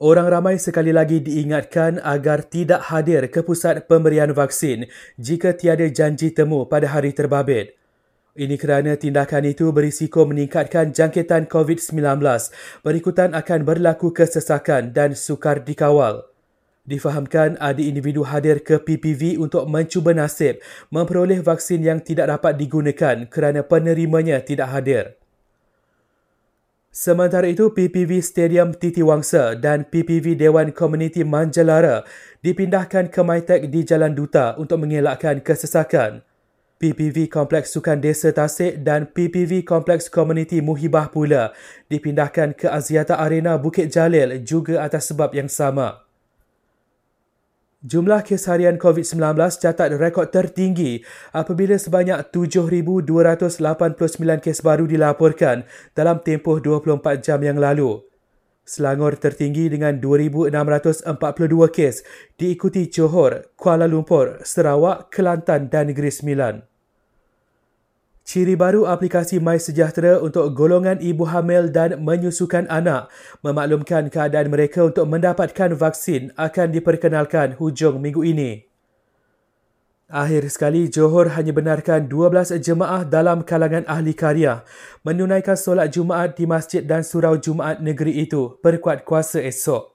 Orang ramai sekali lagi diingatkan agar tidak hadir ke pusat pemberian vaksin jika tiada janji temu pada hari terbabit. Ini kerana tindakan itu berisiko meningkatkan jangkitan COVID-19 berikutan akan berlaku kesesakan dan sukar dikawal. Difahamkan ada individu hadir ke PPV untuk mencuba nasib memperoleh vaksin yang tidak dapat digunakan kerana penerimanya tidak hadir. Sementara itu, PPV Stadium Titi Wangsa dan PPV Dewan Komuniti Manjalara dipindahkan ke MyTech di Jalan Duta untuk mengelakkan kesesakan. PPV Kompleks Sukan Desa Tasik dan PPV Kompleks Komuniti Muhibah pula dipindahkan ke Aziata Arena Bukit Jalil juga atas sebab yang sama. Jumlah kes harian COVID-19 catat rekod tertinggi apabila sebanyak 7,289 kes baru dilaporkan dalam tempoh 24 jam yang lalu. Selangor tertinggi dengan 2,642 kes diikuti Johor, Kuala Lumpur, Sarawak, Kelantan dan Negeri Sembilan. Ciri baru aplikasi My Sejahtera untuk golongan ibu hamil dan menyusukan anak memaklumkan keadaan mereka untuk mendapatkan vaksin akan diperkenalkan hujung minggu ini. Akhir sekali, Johor hanya benarkan 12 jemaah dalam kalangan ahli karya menunaikan solat Jumaat di masjid dan surau Jumaat negeri itu berkuat kuasa esok.